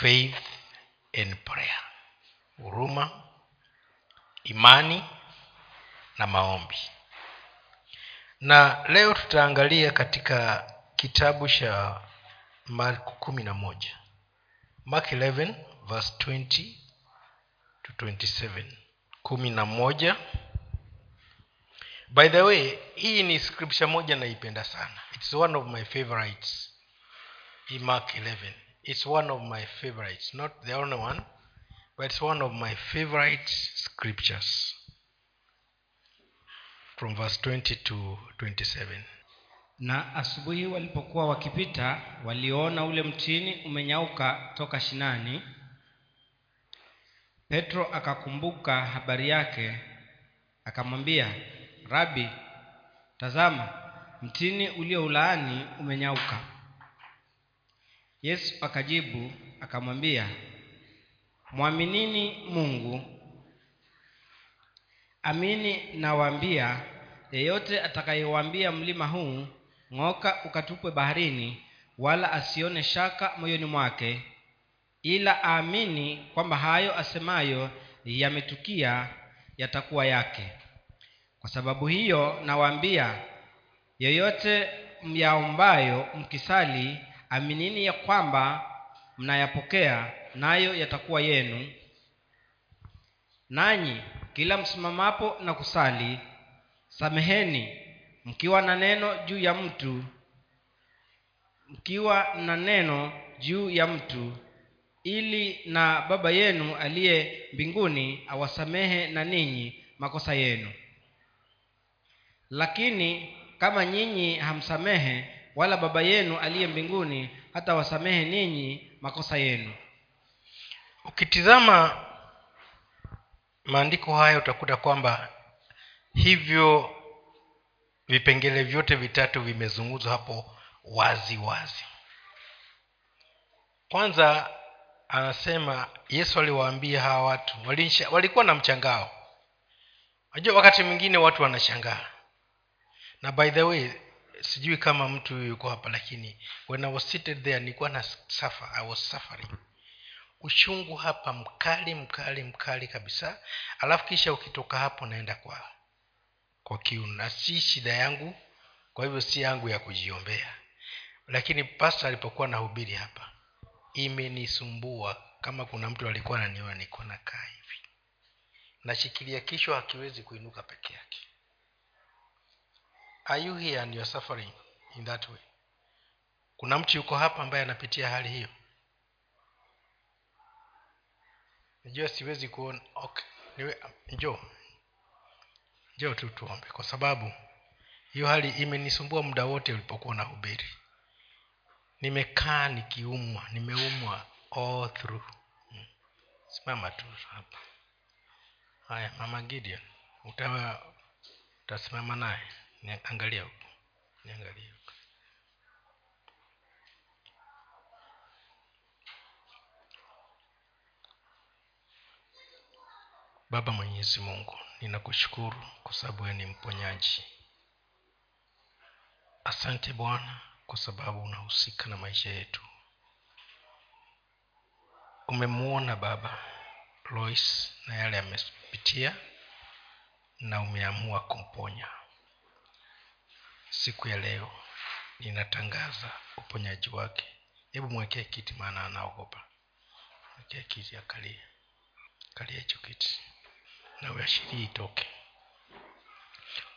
faith and prayer. Huruma imani na maombi. Na leo tutaangalia katika kitabu cha marko kumi na moja. Mark 11 verse 20 to 27 kumi na moja. By the way hii ni scripture moja naipenda sana. Its one of my favorites. In mark 11 its one of my favorites not the only one but it's one of my favorite scriptures. From verse 20 to 27 na asubuhi walipokuwa wakipita waliona ule mtini umenyauka toka shinani. Petro akakumbuka habari yake akamwambia rabi tazama mtini ulioulaani umenyauka yesu akajibu akamwambia mwaminini mungu amini nawaambia yeyote atakayewambia mlima huu ng'oka ukatupwe baharini wala asione shaka moyoni mwake ila aamini kwamba hayo asemayo yametukia yatakuwa yake. Kwa sababu hiyo nawaambia yeyote myaombayo mkisali aminini ya kwamba mnayapokea nayo yatakuwa yenu. Nanyi kila msimamapo na kusali sameheni mkiwa na neno juu ya mtu mkiwa na neno juu ya mtu ili na baba yenu aliye mbinguni awasamehe na ninyi makosa yenu. Lakini kama nyinyi hamsamehe wala baba yenu aliye mbinguni hata wasamehe ninyi makosa yenu. Ukitizama maandiko haya utakuta kwamba hivyo vipengele vyote vitatu vimezungumzwa hapo wazi wazi. Kwanza anasema yesu aliwaambia hawa watu walinsha, walikuwa na mchangao najua wakati mwingine watu wanashangaa. Na by the way sijui kama mtu yuko hapa lakini when i was seated there nilikuwa na suffer i was suffering. Uchungu hapa mkali mkali mkali kabisa. Alafu kisha ukitoka hapo naenda kwa kwa na si shida yangu kwa hivyo si yangu ya kujiombea. Lakini pasta alipokuwa nahubiri hapa imenisumbua kama kuna mtu alikuwa ananiona niko nakaa hivi. Nashikilia kichwa hakiwezi kuinuka peke yake are you here and you're suffering in that way? Kuna mtu yuko hapa ambaye anapitia hali hiyo? Najua siwezi kuona. Okay. njo njoo. Tu tuombe kwa sababu hiyo hali imenisumbua muda wote ulipokuwa na hubiri nimekaa nikiumwa nimeumwa all through. Hmm. simama tu hapa. Haya mama gideon utasimama naye niangalia huku niangalia huku baba mwenyezi mungu ninakushukuru kwa sababu wewe ni mponyaji. Asante bwana kwa sababu unahusika na maisha yetu. Umemwona baba lois na yale amepitia na umeamua kumponya siku ya leo ninatangaza uponyaji wake. Hebu mwekee kiti maana anaogopa. Mwekee kiti akalie. Kalia hicho kiti. Na uashirii itoke.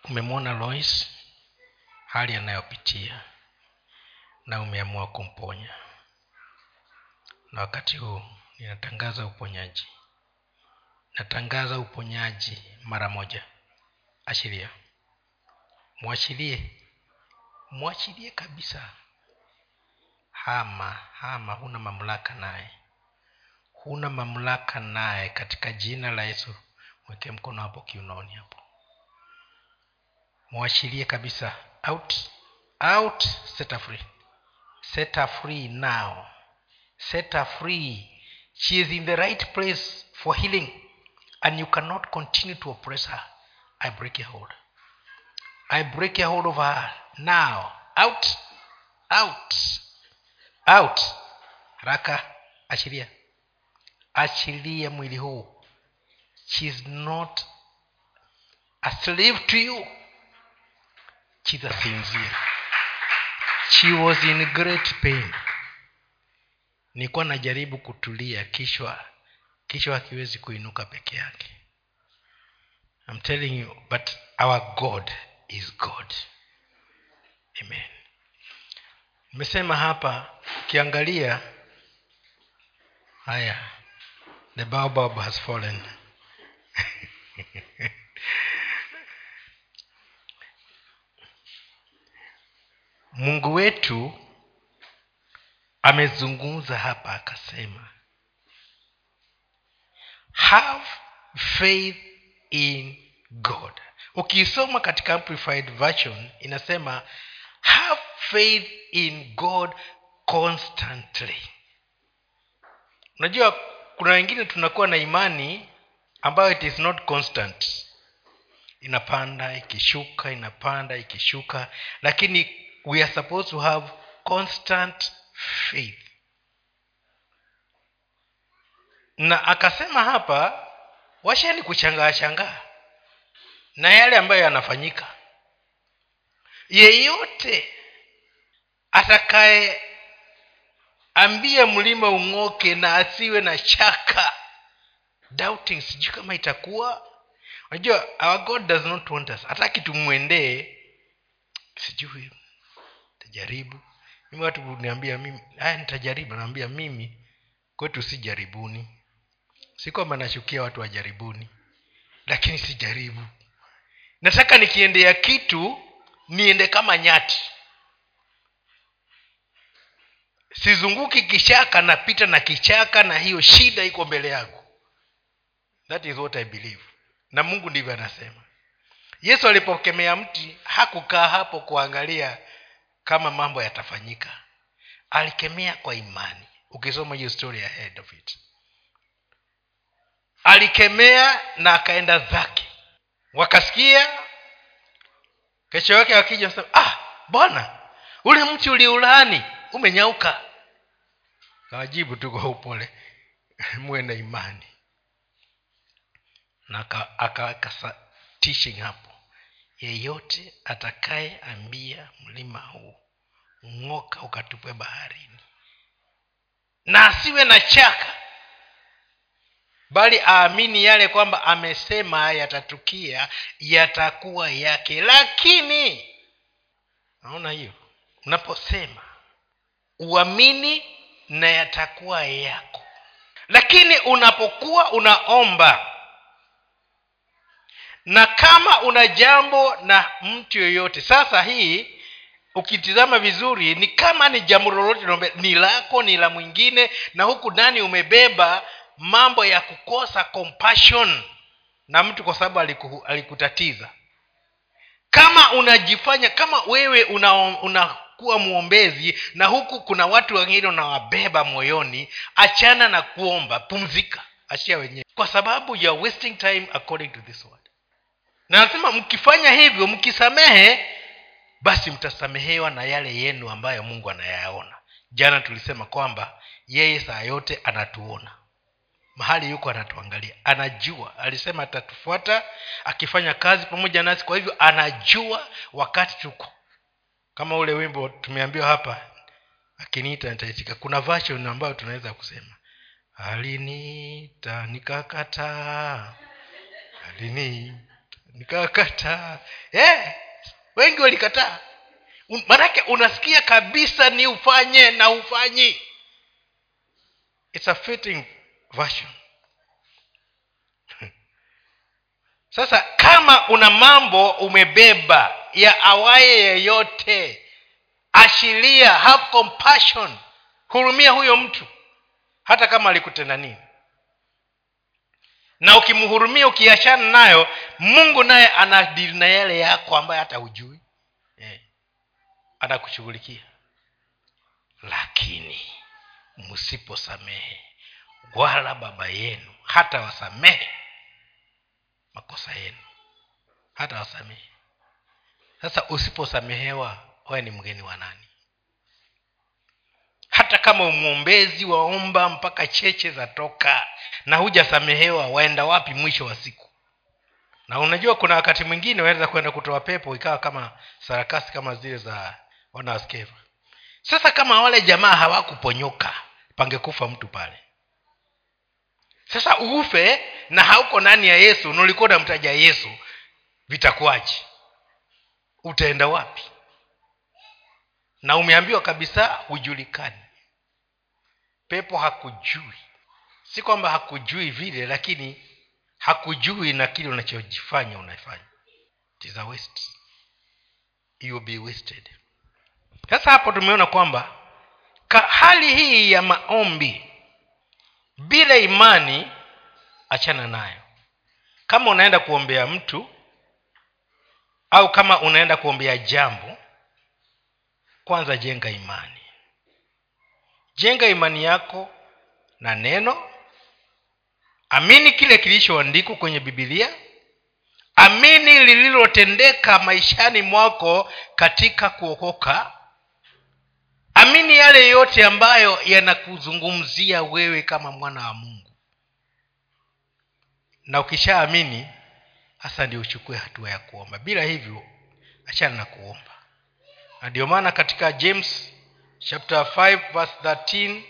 Umemwona lois? Hali anayopitia. Na umeamua kumponya. Na wakati huu ninatangaza uponyaji. Natangaza uponyaji mara moja. Ashiria. Mwachilie mwachilie kabisa. Hama hama huna mamlaka naye. Huna mamlaka naye katika jina la yesu. Mweke mkono hapo kiunoni hapo. Mwachilie kabisa. Out out set free. Set free now. Set free. She is in the right place for healing. And you cannot continue to oppress her. I break your hold. I break your hold of her now out out out. Haraka achilia. Achilia mwili huu. She not a slave to you. She's a sincere. She was in great pain. Nilikuwa najaribu kutulia kichwa. Kichwa hakiwezi kuinuka peke yake. I'm telling you but our god is god amen. Nimesema hapa ukiangalia haya the baobab has fallen. Mungu wetu amezungumza hapa akasema have faith in god. Ukiisoma katika amplified version inasema have faith in god constantly. Unajua kuna wengine tunakuwa na imani ambayo it is not constant. Inapanda ikishuka inapanda ikishuka. Lakini we are supposed to have constant faith. Na akasema hapa washeni kushangaa shangaa na yale ambayo yanafanyika yeyote atakaye ambia mlima ung'oke na asiwe na shaka doubting sijui kama itakuwa. Unajua our god does not want us. Hataki tumwendee. Sijui tajaribu mimi watu niambia mimi haya nitajaribu. Naambia mimi kwetu si jaribuni. Si kwamba nashukia watu wajaribuni lakini sijaribu. Nataka nikiendea kitu niende kama nyati. Sizunguki kichaka napita na kichaka na hiyo shida iko mbele yangu. That is what i believe. Na mungu ndivyo anasema. Yesu alipokemea mti hakukaa hapo kuangalia kama mambo yatafanyika. Alikemea kwa imani. Ukisoma hiyo story ahead of it. Alikemea na akaenda zake. Wakasikia kesho yake wakija wasema ah bwana ule mti uliulaani umenyauka. Kawajibu tu kwa upole muwe na imani na akaweka teaching hapo. Yeyote atakayeambia mlima huu ng'oka ukatupwe baharini. Na asiwe na chaka bali aamini yale kwamba amesema yatatukia yatakuwa yake. Lakini naona hiyo. Unaposema uamini na yatakuwa yako. Lakini unapokuwa unaomba na kama una jambo na mtu yoyote sasa hii ukitizama vizuri ni kama ni jambo lolote ni lako ni la mwingine na huku ndani umebeba mambo ya kukosa compassion na mtu kwa sababu aliku, alikutatiza. Kama unajifanya kama wewe unakuwa una mwombezi na huku kuna watu wengine unawabeba moyoni achana na kuomba pumzika achia wenyewe. Kwa sababu you are wasting time according to this word. Na nasema mkifanya hivyo mkisamehe basi mtasamehewa na yale yenu ambayo mungu anayaona. Jana tulisema kwamba yeye saa yote anatuona mahali yuko anatuangalia. Anajua. Alisema atatufuata akifanya kazi pamoja nasi. Kwa hivyo anajua wakati tuko. Kama ule wimbo tumeambiwa hapa akiniita nitaitika. Kuna version ambayo tunaweza kusema aliniita nikakataa aliniita nikakataa eh, wengi walikataa. Un, manake unasikia kabisa ni ufanye na ufanyi. It's a fitting version sasa kama una mambo umebeba ya awaye yeyote ashiria have compassion hurumia huyo mtu hata kama alikutenda nini. Na ukimhurumia ukiachana nayo mungu naye anadili na yale yako ambayo hata hujui. Yeah. anakushughulikia. Lakini msiposamehe wala baba yenu hata wasamehe makosa yenu. Hata wasamehe. Sasa usiposamehewa wewe ni mgeni wa nani? Hata kama mwombezi waomba mpaka cheche zatoka na hujasamehewa waenda wapi mwisho wa siku? Na unajua kuna wakati mwingine waweza kwenda kutoa pepo ikawa kama sarakasi kama zile za wanawaskeva sasa kama wale jamaa hawakuponyoka pangekufa mtu pale sasa uufe na hauko ndani ya yesu na ulikuwa unamtaja yesu vitakuwaje? Utaenda wapi? Na umeambiwa kabisa hujulikani. Pepo hakujui. Si kwamba hakujui vile lakini hakujui na kile unachojifanya unafanya. A waste. You be wasted. Sasa hapo tumeona kwamba hali hii ya maombi bila imani achana nayo. Kama unaenda kuombea mtu au kama unaenda kuombea jambo kwanza jenga imani. Jenga imani yako na neno. Amini kile kilichoandikwa kwenye bibilia amini lililotendeka maishani mwako katika kuokoka amini yale yote ambayo yanakuzungumzia wewe kama mwana wa mungu. Na ukishaamini hasa ndio uchukue hatua ya kuomba. Bila hivyo achana na kuomba. Na ndio maana katika james chapter 5 verse 13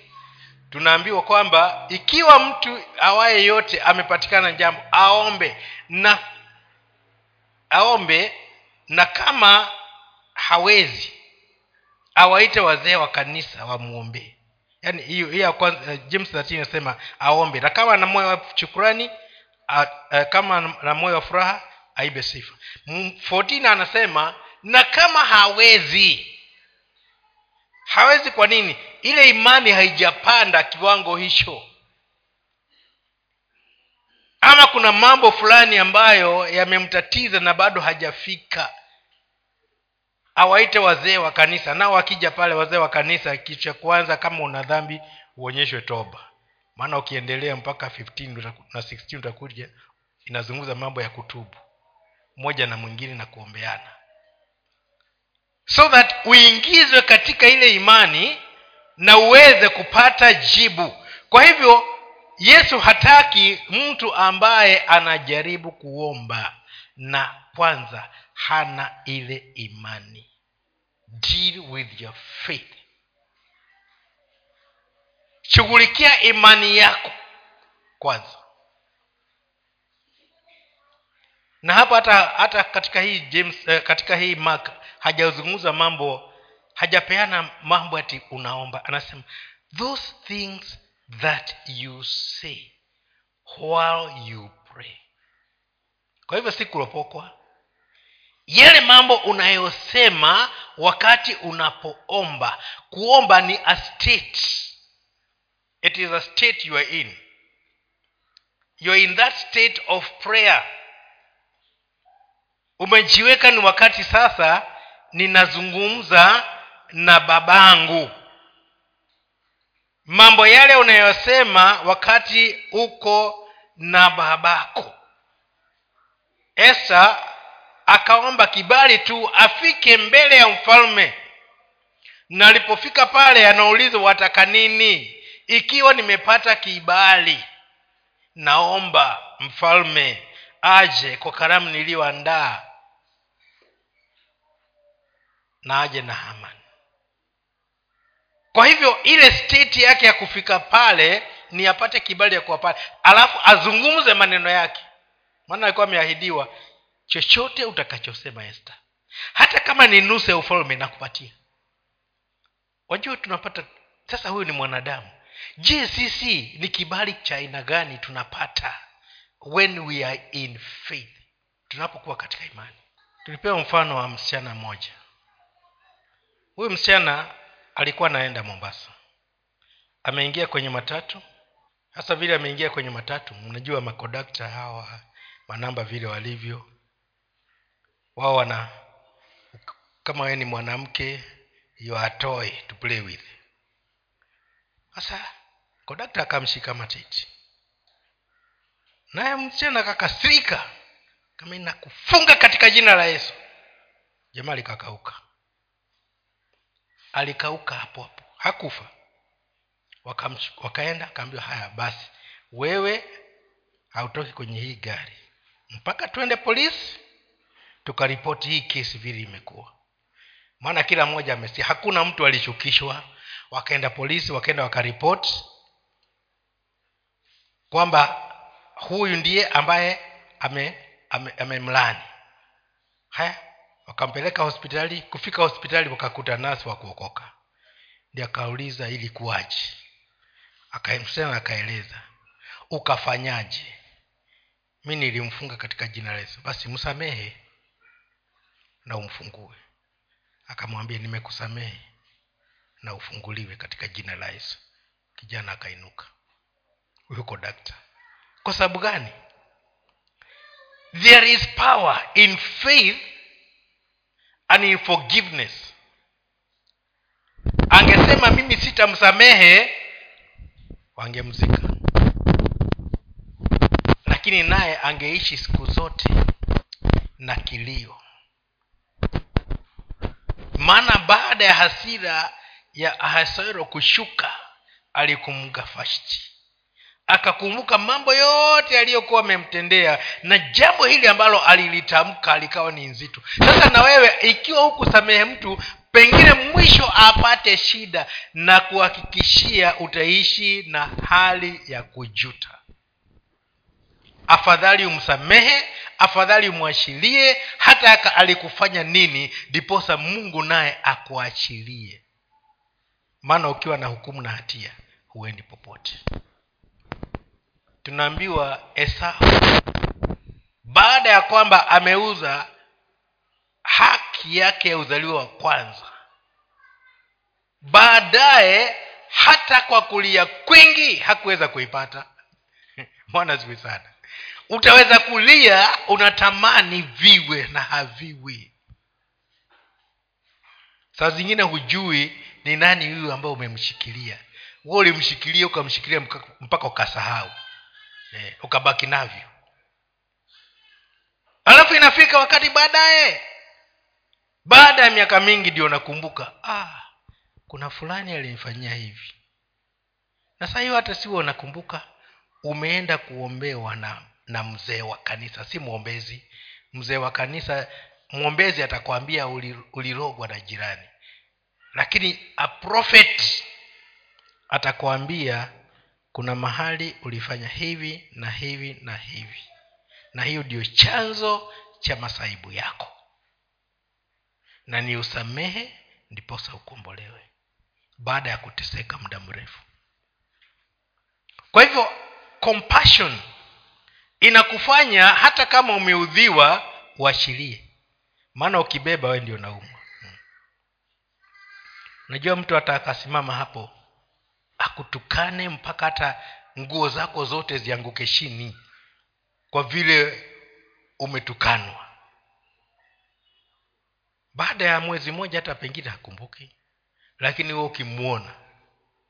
tunaambiwa kwamba ikiwa mtu awaye yote amepatikana jambo aombe na aombe na kama hawezi awaite wazee wa kanisa wamwombee yaani hiyo ya kwanza uh, james 13 inasema aombe. Na kama na moyo wa shukurani kama na moyo wa furaha aibe sifa. 14 anasema na kama hawezi. Hawezi kwa nini? Ile imani haijapanda kiwango hicho. Ama kuna mambo fulani ambayo yamemtatiza na bado hajafika awaite wazee wa kanisa. Nao wakija pale wazee wa kanisa kitu cha kwanza kama una dhambi uonyeshwe toba. Maana ukiendelea mpaka 15 na 16 utakuja inazungumza mambo ya kutubu. Mmoja na mwingine na kuombeana. So that uingizwe katika ile imani na uweze kupata jibu. Kwa hivyo yesu hataki mtu ambaye anajaribu kuomba na kwanza hana ile imani deal with your faith. Shughulikia imani yako kwanza. Na hapa hata hata katika hii james eh, katika hii mark hajazungumza mambo hajapeana mambo ati unaomba. Anasema those things that you say while you pray. Kwa hivyo si kuropokwa yale mambo unayosema wakati unapoomba kuomba ni a state. It is a state you are in. You are in that state of prayer. Umejiweka ni wakati sasa ninazungumza na babangu. Mambo yale unayosema wakati uko na babako. Esta akaomba kibali tu afike mbele ya mfalme. Na alipofika pale anaulizwa wataka nini? Ikiwa nimepata kibali naomba mfalme aje kwa karamu niliyoandaa na aje na haman. Kwa hivyo ile state yake ya kufika pale ni apate kibali ya kuwa pale. Alafu azungumze maneno yake. Maana alikuwa ameahidiwa chochote utakachosema esta hata kama ni nusu ya ufalme nakupatia. Wajua tunapata sasa huyu ni mwanadamu. Je sisi ni kibali cha aina gani tunapata when we are in faith? Tunapokuwa katika imani. Tulipewa mfano wa msichana mmoja. Huyu msichana alikuwa anaenda mombasa. Ameingia kwenye matatu. Hasa vile ameingia kwenye matatu mnajua makodakta hawa manamba vile walivyo wao wana kama wee ni mwanamke you are toy to play with. Sasa kodakta akamshika matiti. Naye msichana akakasirika kama inakufunga katika jina la yesu. Jamaa likakauka. Alikauka hapo hapo. Hakufa. Wakamch- wakaenda akaambiwa haya basi wewe hautoki kwenye hii gari. Mpaka twende polisi tukaripoti hii kesi vile imekuwa. Maana kila mmoja amesi hakuna mtu alishukishwa wakaenda polisi wakaenda wakaripoti kwamba huyu ndiye ambaye amemlani ame, ame haya wakampeleka hospitali kufika hospitali wakakuta nasi wa kuokoka. Ndi akauliza ilikuwaje akamsema akaeleza ukafanyaje? Mi nilimfunga katika jina la yesu. Basi msamehe na umfungue. Akamwambia nimekusamehe na ufunguliwe katika jina la yesu. Kijana akainuka. Yuko dakta kwa sababu gani? There is power in faith and in forgiveness. Angesema mimi sitamsamehe wangemzika. Lakini naye angeishi siku zote na kilio maana baada ya hasira ya ahasero kushuka alikumbuka fashti. Akakumbuka mambo yote aliyokuwa amemtendea na jambo hili ambalo alilitamka likawa ni nzito. Sasa na wewe ikiwa hukusamehe mtu pengine mwisho apate shida na kuhakikishia utaishi na hali ya kujuta afadhali umsamehe afadhali umwachilie hata aka alikufanya nini ndiposa mungu naye akuachilie. Maana ukiwa na hukumu na hatia huendi popote. Tunaambiwa esau baada ya kwamba ameuza haki yake ya uzaliwa wa kwanza baadaye hata kwa kulia kwingi hakuweza kuipata. Mwana zui sana utaweza kulia unatamani viwe na haviwi. Saa zingine hujui ni nani huyu ambao umemshikilia. We ulimshikilia ukamshikilia mpaka- ukasahau. Eh, ukabaki navyo. Alafu inafika wakati baadaye. Baada ya miaka mingi ndio nakumbuka ah, kuna fulani alinifanyia hivi. Na saa hiyo hata siwe unakumbuka umeenda kuombewa na na mzee wa kanisa si mwombezi. Mzee wa kanisa mwombezi atakwambia ulirogwa na jirani. Lakini a prophet atakwambia kuna mahali ulifanya hivi na hivi na hivi. Na hiyo ndio chanzo cha masaibu yako. Na ni usamehe ndiposa ukombolewe. Baada ya kuteseka muda mrefu. Kwa hivyo compassion inakufanya hata kama umeudhiwa uachilie maana ukibeba we ndio naumwa unajua mtu hata akasimama hapo akutukane mpaka hata nguo zako zote zianguke chini kwa vile umetukanwa. Baada ya mwezi mmoja hata pengine hakumbuki lakini huo ukimwona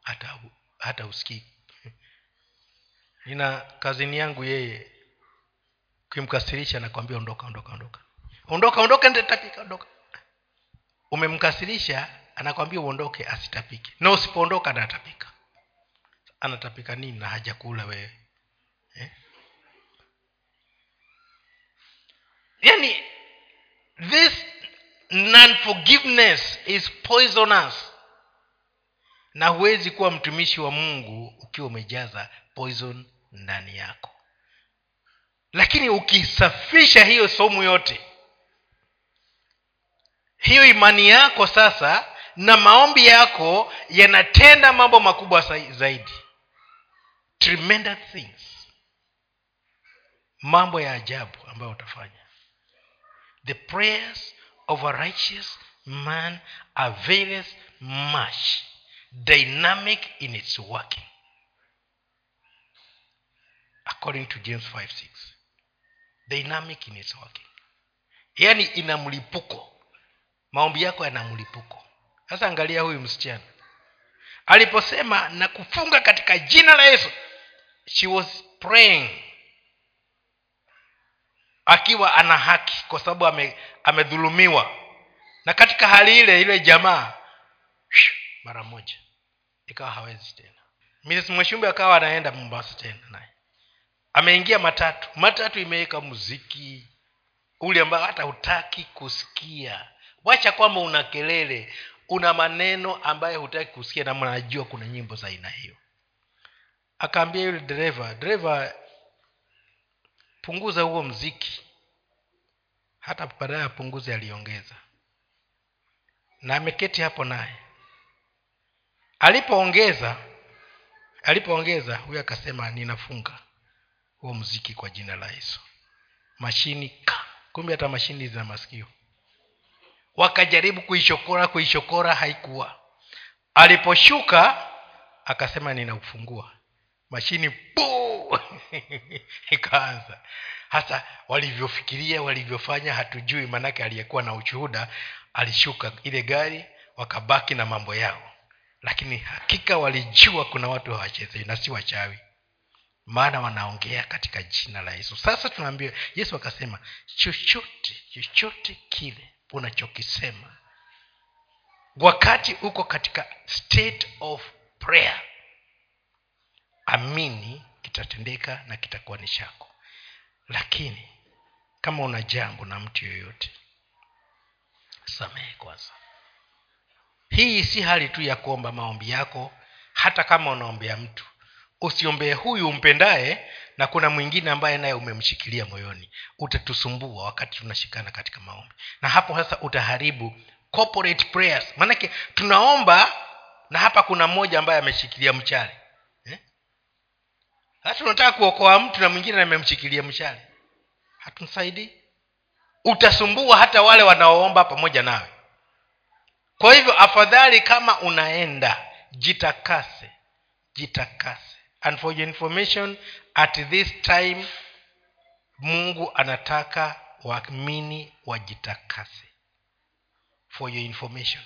hata hata usikii nina kazini yangu yeye ukimkasirisha nakwambia ondoka ondoka ondoka. Ondoka ondoka ondoka. Umemkasirisha anakwambia uondoke asitapike. Na usipoondoka anatapika. Anatapika nini na hajakula wewe? Eh? yani this non-forgiveness is poisonous. Na huwezi kuwa mtumishi wa mungu ukiwa umejaza poison ndani yako lakini ukisafisha hiyo somu yote hiyo imani yako sasa na maombi yako yanatenda mambo makubwa zaidi. Tremendous things. Mambo ya ajabu ambayo utafanya. The prayers of a righteous man availeth much. Dynamic in its working. According to james 5 6 dynamic in its working yaani ina mlipuko. Maombi yako yana mlipuko. Sasa angalia huyu msichana. Aliposema na kufunga katika jina la yesu she was praying. Akiwa ana haki kwa sababu ame, amedhulumiwa. Na katika hali ile ile jamaa mara moja. Ikawa hawezi tena. Mrs mweshumbe akawa anaenda mombasa tena naye ameingia matatu. Matatu imeweka muziki ule ambao hata hutaki kusikia. Wacha kwamba una kelele una maneno ambayo hutaki kusikia na mnajua kuna nyimbo za aina hiyo. Akaambia yule dereva dereva punguza huo mziki hata baadaye apunguze aliongeza. Na ameketi hapo naye. Alipoongeza alipoongeza huyo akasema ninafunga huo mziki kwa jina la yesu. Mashini ka kumbe hata mashini zina masikio. Wakajaribu kuishokora kuishokora haikuwa. Aliposhuka akasema ninaufungua mashini bu ikaanza. Hasa walivyofikiria walivyofanya hatujui maanake aliyekuwa na ushuhuda alishuka ile gari wakabaki na mambo yao. Lakini hakika walijua kuna watu hawachezei na si wachawi maana wanaongea katika jina la yesu. Sasa tunaambiwa yesu akasema chochote chochote kile unachokisema wakati uko katika state of prayer amini kitatendeka na kitakuwa ni chako. Lakini kama una jambo na mtu yoyote samehe kwanza. Hii si hali tu ya kuomba maombi yako hata kama unaombea mtu usiombee huyu umpendaye na kuna mwingine ambaye naye umemshikilia moyoni. Utatusumbua wakati tunashikana katika maombi. Na hapo sasa utaharibu corporate prayers. Maanake tunaomba na hapa kuna mmoja ambaye ameshikilia mchale eh? unataka kuokoa mtu na mwingine amemshikilia mchale hatumsaidii. Utasumbua hata wale wanaoomba pamoja nawe. Kwa hivyo afadhali kama unaenda jitakase jitakase and for your information at this time mungu anataka waamini wajitakase. For your information.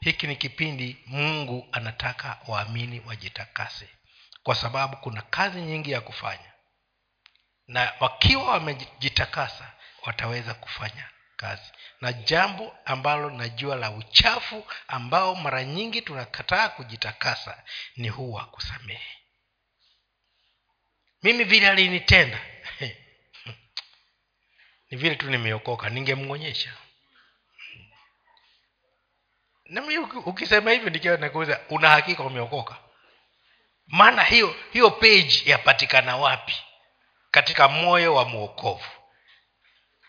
Hiki ni kipindi mungu anataka waamini wajitakase. Kwa sababu kuna kazi nyingi ya kufanya. Na wakiwa wamejitakasa wataweza kufanya kazi. Na jambo ambalo najua la uchafu ambao mara nyingi tunakataa kujitakasa ni huu wa kusamehe mimi vile alinitenda. Ni vile tu nimeokoka ningemwonyesha. Nami ukisema hivyo nikiwa una hakika umeokoka? Maana hiyo hiyo page yapatikana wapi? Katika moyo wa mwokovu.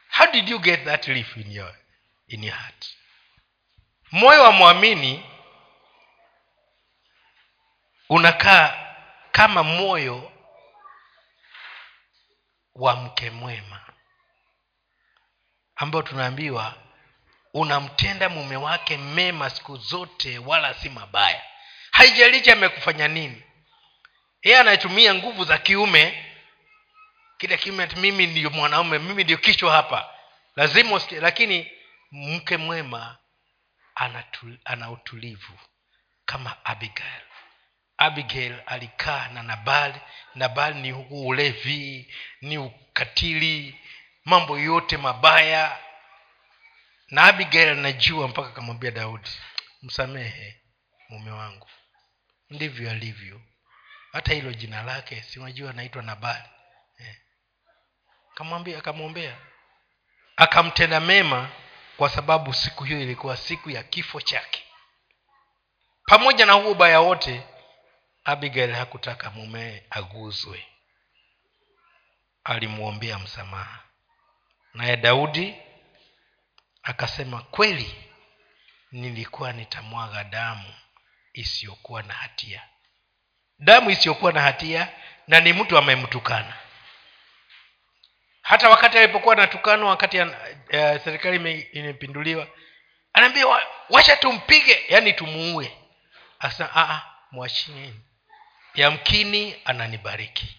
How did you get that leaf in your, in your heart? Moyo wa mwamini unakaa kama moyo wa mke mwema ambao tunaambiwa unamtenda mume wake mema siku zote wala si mabaya. Haijalishi amekufanya nini. Yeye anatumia nguvu za kiume. Kile kiume mimi ndio mwanaume mimi ndio kichwa hapa. Lazima lakini mke mwema ana utulivu kama abigail abigail alikaa na nabali nabali ni ulevi ni ukatili mambo yote mabaya. Na abigail anajua mpaka akamwambia daudi msamehe mume wangu. Ndivyo alivyo. Hata hilo jina lake si unajua anaitwa nabali eh. akamwombea. Akamtenda mema kwa sababu siku hiyo ilikuwa siku ya kifo chake. Pamoja na huo ubaya wote abigail hakutaka mumee aguzwe. Alimwombea msamaha. Naye daudi akasema kweli nilikuwa nitamwaga damu isiyokuwa na hatia. Damu isiyokuwa na hatia na ni mtu amemtukana. Hata wakati alipokuwa natukanwa wakati uh, serikali imepinduliwa anaambia wa, wacha tumpige yaani tumuue. Akasema mwachini yamkini ananibariki.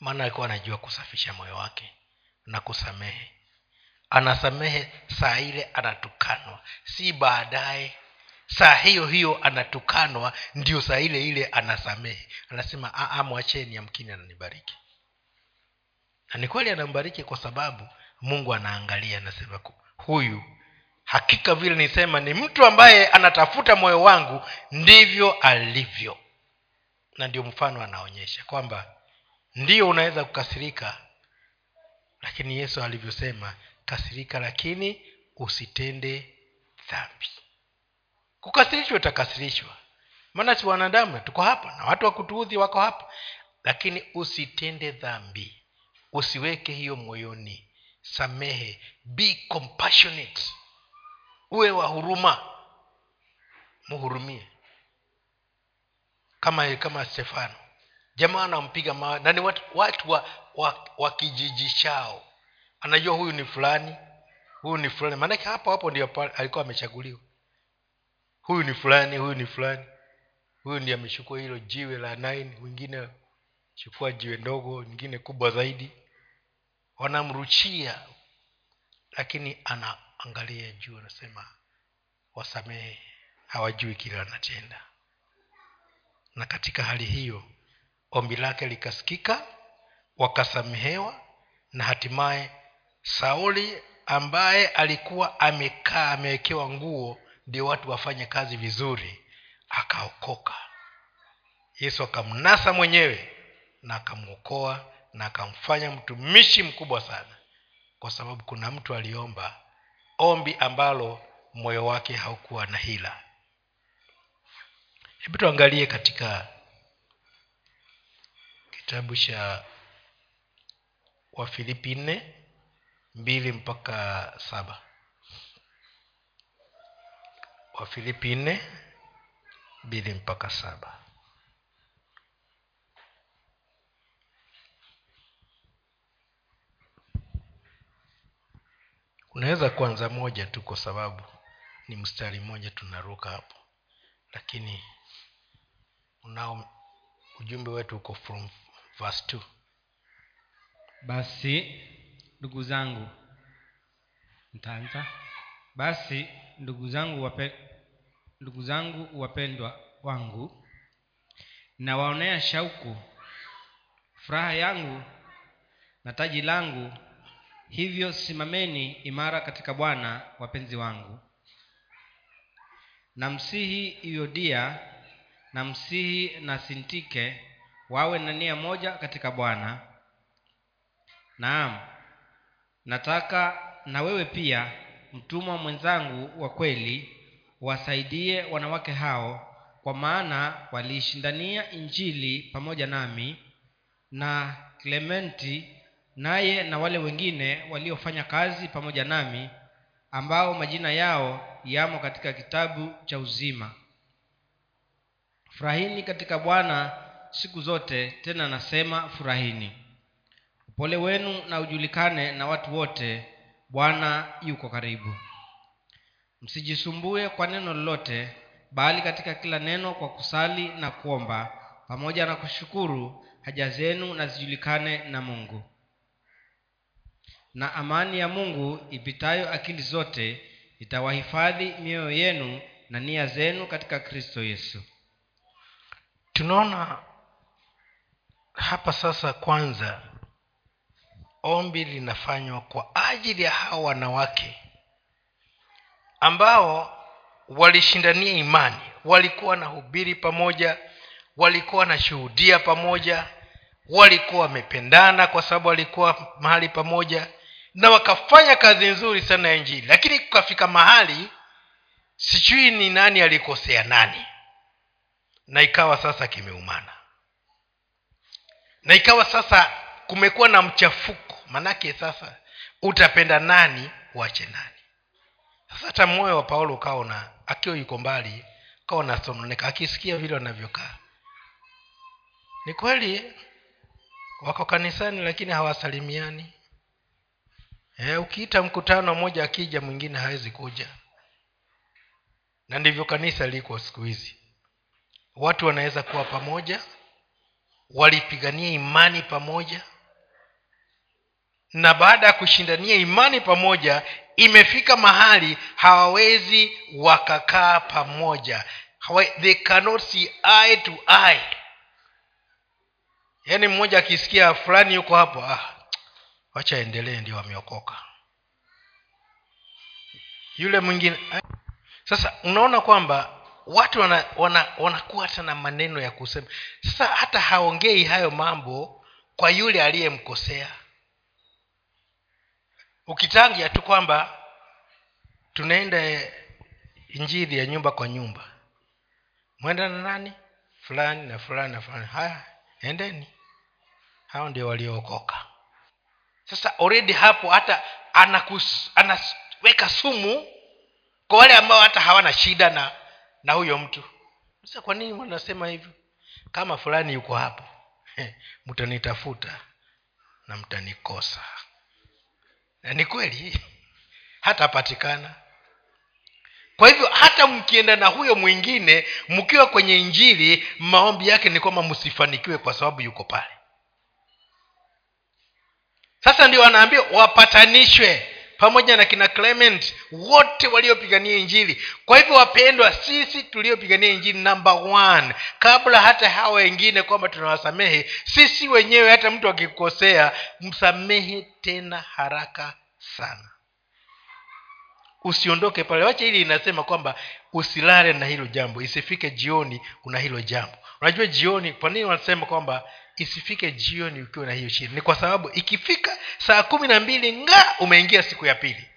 Maana alikuwa anajua kusafisha moyo wake na kusamehe. Anasamehe saa ile anatukanwa. Si baadaye. Saa hiyo hiyo anatukanwa ndio saa ile ile anasamehe. Anasema aa mwacheni yamkini ananibariki. Na ni kweli anambariki kwa sababu mungu anaangalia anasema huyu hakika vile nisema ni mtu ambaye anatafuta moyo wangu ndivyo alivyo. Na ndio mfano anaonyesha kwamba ndio unaweza kukasirika lakini yesu alivyosema kasirika lakini usitende dhambi. Kukasirishwa utakasirishwa. Maana si wanadamu tuko hapa na watu wa kutuudhi wako hapa. Lakini usitende dhambi. Usiweke hiyo moyoni. Samehe. Be compassionate uwe wa huruma. Muhurumie. Kama kama stefano. Jamaa anampiga mawe na ni watu, watu wa, wa, wa kijiji chao. Anajua huyu ni fulani huyu ni fulani. Maanake hapo hapo ndio alikuwa amechaguliwa. Huyu ni fulani huyu ni fulani. Huyu ndiye amechukua hilo jiwe la nine wengine chukua jiwe ndogo nyingine kubwa zaidi. Wanamruchia lakini anaangalia juu anasema wasamehe hawajui kile wanatenda. Na katika hali hiyo ombi lake likasikika wakasamehewa na hatimaye sauli ambaye alikuwa amekaa amewekewa nguo ndio watu wafanye kazi vizuri akaokoka. Yesu akamnasa mwenyewe na akamwokoa na akamfanya mtumishi mkubwa sana kwa sababu kuna mtu aliomba ombi ambalo moyo wake haukuwa na hila. Hebu tuangalie katika kitabu cha wafilipi nne mbili mpaka saba. Wafilipi nne mbili mpaka saba unaweza kuanza moja tu kwa sababu ni mstari mmoja tunaruka hapo lakini unao ujumbe wetu uko from verse two. basi ndugu zangu ntaanza basi ndugu zangu wape, ndugu zangu wapendwa wangu nawaonea shauku furaha yangu na taji langu hivyo simameni imara katika bwana wapenzi wangu. Namsihi iodia na msihi na sintike wawe na nia moja katika bwana. Naam nataka na wewe pia mtumwa mwenzangu wa kweli wasaidie wanawake hao kwa maana waliishindania injili pamoja nami na klementi naye na wale wengine waliofanya kazi pamoja nami ambao majina yao yamo katika kitabu cha uzima. Furahini katika bwana siku zote tena nasema furahini. Upole wenu na ujulikane na watu wote bwana yuko karibu. Msijisumbue kwa neno lolote bali katika kila neno kwa kusali na kuomba pamoja na kushukuru haja zenu na zijulikane na mungu na amani ya mungu ipitayo akili zote itawahifadhi mioyo yenu na nia zenu katika kristo yesu. Tunaona hapa sasa kwanza ombi linafanywa kwa ajili ya hawa wanawake ambao walishindania imani walikuwa na hubiri pamoja walikuwa wanashuhudia pamoja walikuwa wamependana kwa sababu walikuwa mahali pamoja na wakafanya kazi nzuri sana ya injili. Lakini kukafika mahali sijui ni nani alikosea nani. Na ikawa sasa kimeumana. Na ikawa sasa kumekuwa na mchafuko. Manake sasa utapenda nani uache nani. Sasa hata moyo wa paulo ukaona akiwa yuko mbali ukawa nasononeka akisikia vile wanavyokaa. Ni kweli wako kanisani lakini hawasalimiani e, ukiita mkutano mmoja akija mwingine hawezi kuja. Na ndivyo kanisa liko siku hizi. Watu wanaweza kuwa pamoja walipigania imani pamoja na baada ya kushindania imani pamoja imefika mahali hawawezi wakakaa pamoja. Hawa, they cannot see eye to eye. Yaani mmoja akisikia fulani yuko hapo ah, wacha endelee ndio wameokoka yule mwingine eh? sasa unaona kwamba watu wanakuwa wana, wana hata na maneno ya kusema. Sasa hata haongei hayo mambo kwa yule aliyemkosea. Ukitangia tu kwamba tunaenda injili ya nyumba kwa nyumba. Mwenda na nani? Fulani na fulani na fulani. Haya endeni. Hao ndio waliookoka sasa already hapo hata anakus, anaweka sumu kwa wale ambao hata hawana shida na na huyo mtu. Sasa kwa nini wanasema hivyo? Kama fulani yuko hapo mtanitafuta na mtanikosa. Na ni kweli hatapatikana. Kwa hivyo hata mkienda na huyo mwingine mkiwa kwenye injili maombi yake ni kwamba msifanikiwe kwa sababu yuko pale sasa ndio wanaambia wapatanishwe pamoja na kina clement wote waliopigania injili. Kwa hivyo wapendwa sisi tuliopigania injili namba one kabla hata hawa wengine kwamba tunawasamehe sisi wenyewe hata mtu akikosea msamehe tena haraka sana. Usiondoke pale. Wacha hili inasema kwamba usilale na hilo jambo. Isifike jioni una hilo jambo. Unajua jioni kwa nini wanasema kwamba isifike jioni ukiwa na hiyo shida. Ni kwa sababu ikifika saa kumi na mbili nga umeingia siku ya pili.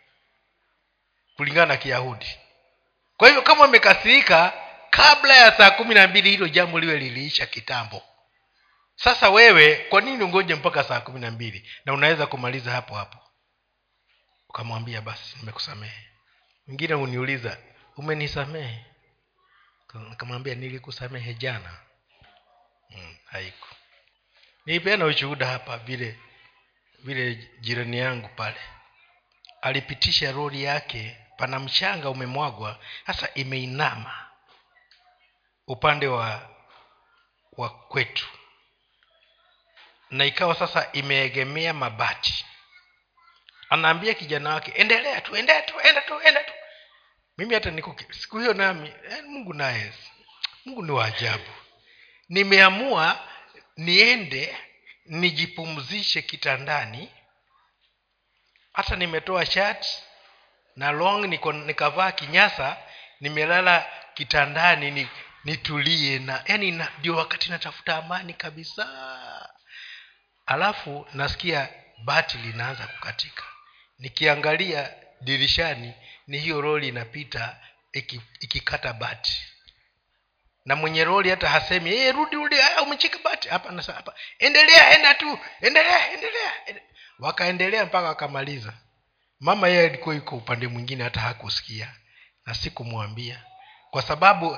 Kulingana na kiyahudi. Kwa hivyo kama umekasirika kabla ya saa kumi na mbili hilo jambo liwe liliisha kitambo. Sasa wewe kwa nini ungoje mpaka saa kumi na mbili? Na unaweza kumaliza hapo hapo. Ukamwambia basi nimekusamehe. Mwingine uniuliza umenisamehe? Nikamwambia nilikusamehe jana. Hmm, haiku nilipeana ushuhuda hapa vile vile jirani yangu pale. Alipitisha roli yake pana mchanga umemwagwa sasa imeinama upande wa wa kwetu. Na ikawa sasa imeegemea mabati. Anaambia kijana wake endelea tu endea tu enda tu enda tu. Mimi hata niko siku hiyo nami eh, mungu naye mungu ni wa ajabu. Nimeamua niende nijipumzishe kitandani. Hata nimetoa shati na long niko nikavaa kinyasa nimelala kitandani ni, nitulie na yani ndio wakati natafuta amani kabisa. Alafu nasikia bati linaanza kukatika. Nikiangalia dirishani ni hiyo roli inapita ikikata iki bati na mwenye roli hata hasemi hey, rudi rudi umechika bati hapa hapa endelea enda tu endelea endelea. Wakaendelea mpaka wakamaliza. Mama yeye alikuwa yuko upande mwingine hata hakusikia. Na sikumwambia. Kwa sababu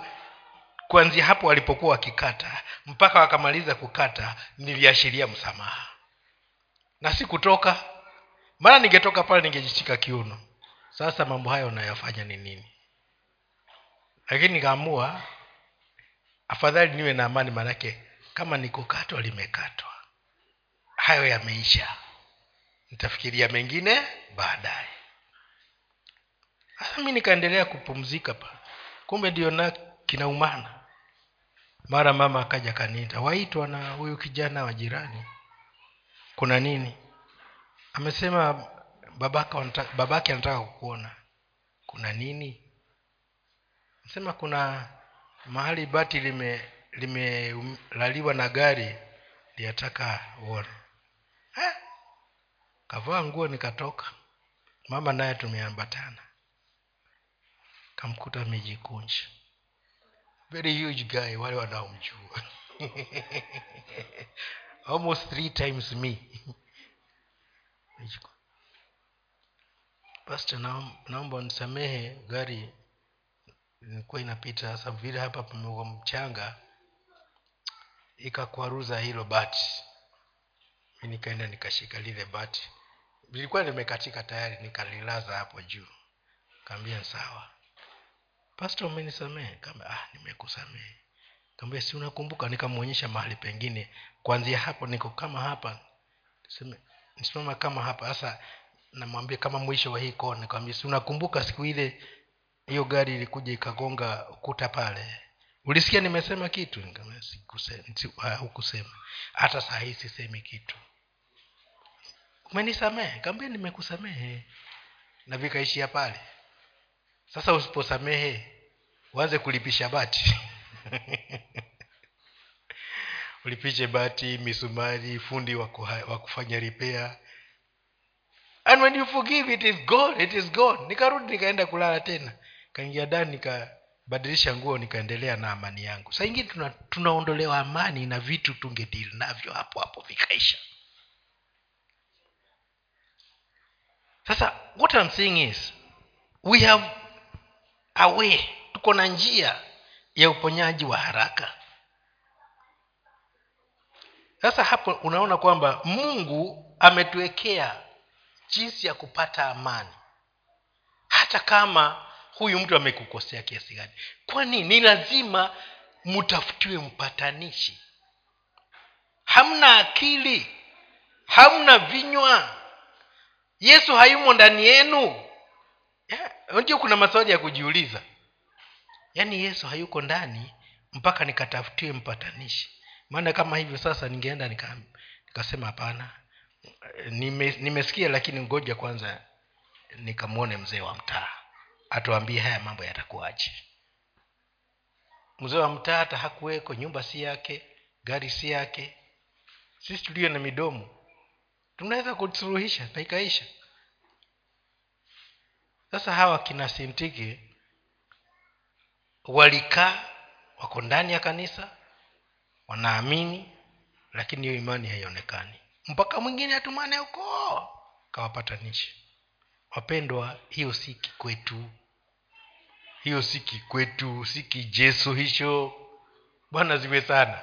kuanzia hapo walipokuwa wakikata mpaka wakamaliza kukata niliashiria msamaha. Na sikutoka. Maana ningetoka pale ningejishika kiuno. Sasa mambo hayo unayofanya ni nini? Lakini nikaamua afadhali niwe na amani manake kama nikukatwa limekatwa. Hayo yameisha. Nitafikiria mengine baadaye. Sasa mi nikaendelea kupumzika pa. Kumbe ndio na kinaumana mara mama akaja kaniita waitwa na huyu kijana wa jirani. Kuna nini? Amesema babaka babake anataka kukuona. Kuna nini? Sema kuna mahali bati lime limelaliwa na gari liyataka uone kavaa nguo nikatoka. Mama naye tumeambatana. Kamkuta amejikunja very huge guy wale wanaomjua. Almost three times me. Pastor naomba nisamehe gari ilikuwa inapita sasa vile hapa pamekuwa mchanga ikakwaruza hilo bati. Mi nikaenda nikashika lile bati. Lilikuwa limekatika tayari nikalilaza hapo juu. Kaambia sawa. Pasto umenisamehe? Kaambia ah nimekusamehe. Kaambia si unakumbuka? Nikamwonyesha mahali pengine. Kuanzia hapo niko kama hapa. Nisimama kama hapa. Sasa namwambia kama mwisho wa hii kona. Nikamwambia si unakumbuka siku ile hiyo gari ilikuja ikagonga ukuta pale. Ulisikia nimesema kitu? Hukusema. Hata saa hii sisemi kitu. Umenisamehe? Kaambia nimekusamehe. Na vikaishia pale. Sasa usiposamehe uanze kulipisha bati. Ulipishe bati misumari fundi wa kufanya ripea and when you forgive it is gone it is gone. Nikarudi nikaenda kulala tena kaingia ndani nikabadilisha nguo nikaendelea na amani yangu. Saa ingine tuna, tunaondolewa amani na vitu tungedili navyo hapo hapo vikaisha. Sasa what I'm saying is we have a way. Tuko na njia ya uponyaji wa haraka. Sasa hapo unaona kwamba mungu ametuwekea jinsi ya kupata amani. Hata kama huyu mtu amekukosea kiasi gani? Kwani ni lazima mtafutiwe mpatanishi? Hamna akili hamna vinywa. Yesu hayumo ndani yenu. Ndio kuna maswali ya kujiuliza. Yaani yesu hayuko ndani mpaka nikatafutiwe mpatanishi. Maana kama hivyo sasa ningeenda nika, nikasema hapana. Nime, nimesikia lakini ngoja kwanza nikamwone mzee wa mtaa atuambie haya mambo yatakuwaje. Mzee wa mtaa hata hakuweko nyumba si yake gari si yake. Sisi tulio na midomo tunaweza kusuruhisha na ikaisha sasa hawa kina sintiki walikaa wako ndani ya kanisa wanaamini lakini hiyo imani haionekani. Mpaka mwingine atumane huko kawapatanishi wapendwa hiyo si kikwetu hiyo si kikwetu si kijeso hicho. Bwana ziwe sana.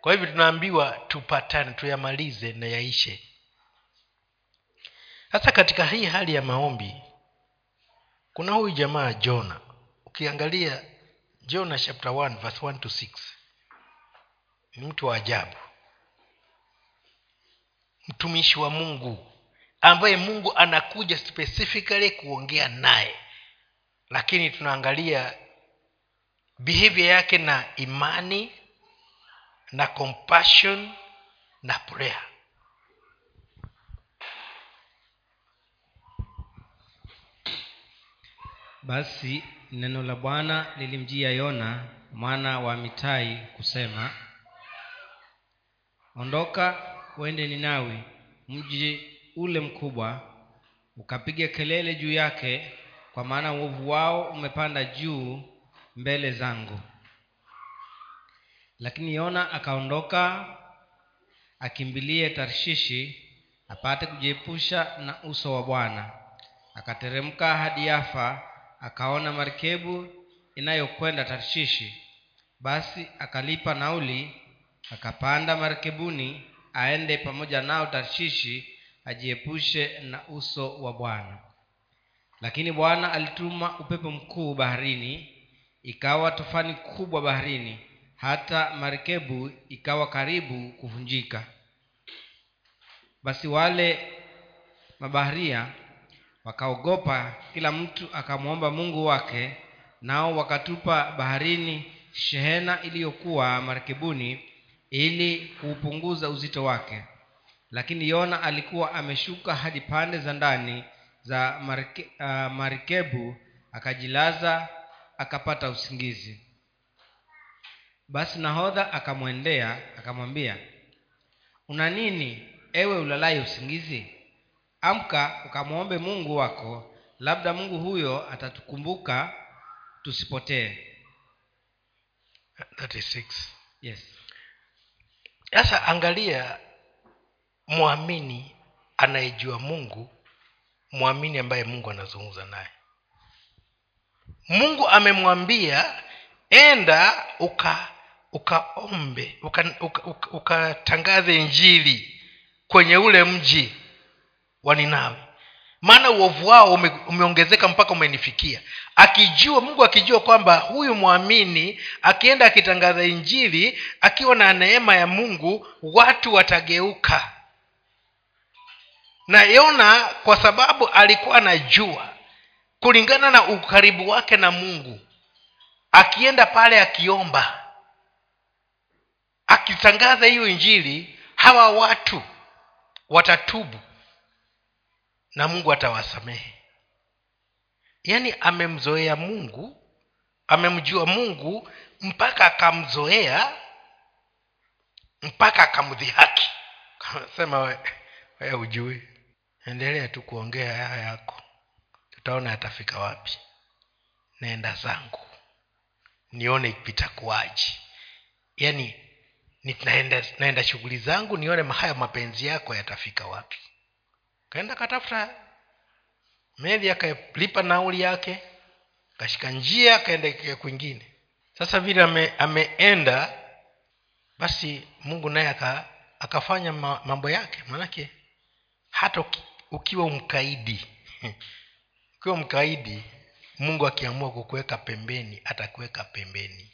Kwa hivyo tunaambiwa tupatane tuyamalize na yaishe. Sasa katika hii hali ya maombi kuna huyu jamaa jona. Ukiangalia jona chapter 1 verse 1 to 6 ni mtu wa ajabu. Mtumishi wa mungu ambaye mungu anakuja specifically kuongea naye lakini tunaangalia behavior yake na imani na compassion na prayer. Basi neno la bwana lilimjia yona mwana wa mitai kusema ondoka uende ninawi mji ule mkubwa ukapiga kelele juu yake kwa maana uovu wao umepanda juu mbele zangu. Lakini yona akaondoka akimbilie tarshishi apate kujiepusha na uso wa bwana. Akateremka hadi yafa akaona marikebu inayokwenda tarshishi. Basi akalipa nauli akapanda marikebuni aende pamoja nao tarshishi ajiepushe na uso wa bwana lakini bwana alituma upepo mkuu baharini ikawa tufani kubwa baharini hata marekebu ikawa karibu kuvunjika. Basi wale mabaharia wakaogopa kila mtu akamwomba mungu wake nao wakatupa baharini shehena iliyokuwa marekebuni ili kuupunguza uzito wake. Lakini yona alikuwa ameshuka hadi pande za ndani za marike, uh, marikebu akajilaza akapata usingizi. Basi nahodha akamwendea akamwambia una nini ewe ulalai usingizi? Amka ukamwombe mungu wako labda mungu huyo atatukumbuka tusipotee. Yes. Sasa angalia mwamini anayejua mungu mwamini ambaye mungu anazungumza naye. Mungu amemwambia enda uka ukaombe ukatangaze uka, uka, uka injili kwenye ule mji wa ninawi. Maana uovu wao ume, umeongezeka mpaka umenifikia. Akijua mungu akijua kwamba huyu mwamini akienda akitangaza injili akiwa na neema ya mungu watu watageuka na yona kwa sababu alikuwa anajua kulingana na ukaribu wake na mungu akienda pale akiomba akitangaza hiyo injili hawa watu watatubu na mungu atawasamehe. Yaani amemzoea mungu amemjua mungu mpaka akamzoea mpaka akamdhihaki. Sema we, we hujui endelea tu kuongea haya yako. Tutaona yatafika wapi. Naenda zangu. Nione vitakuwaji yaani ni- naenda, naenda shughuli zangu nione haya mapenzi yako yatafika wapi. Kaenda katafuta meli akalipa nauli yake kashika njia akaenda kwingine. Sasa vile ame, ameenda basi mungu naye akafanya mambo yake. Maanake hata ukiwa mkaidi ukiwa mkaidi mungu akiamua kukuweka pembeni atakuweka pembeni.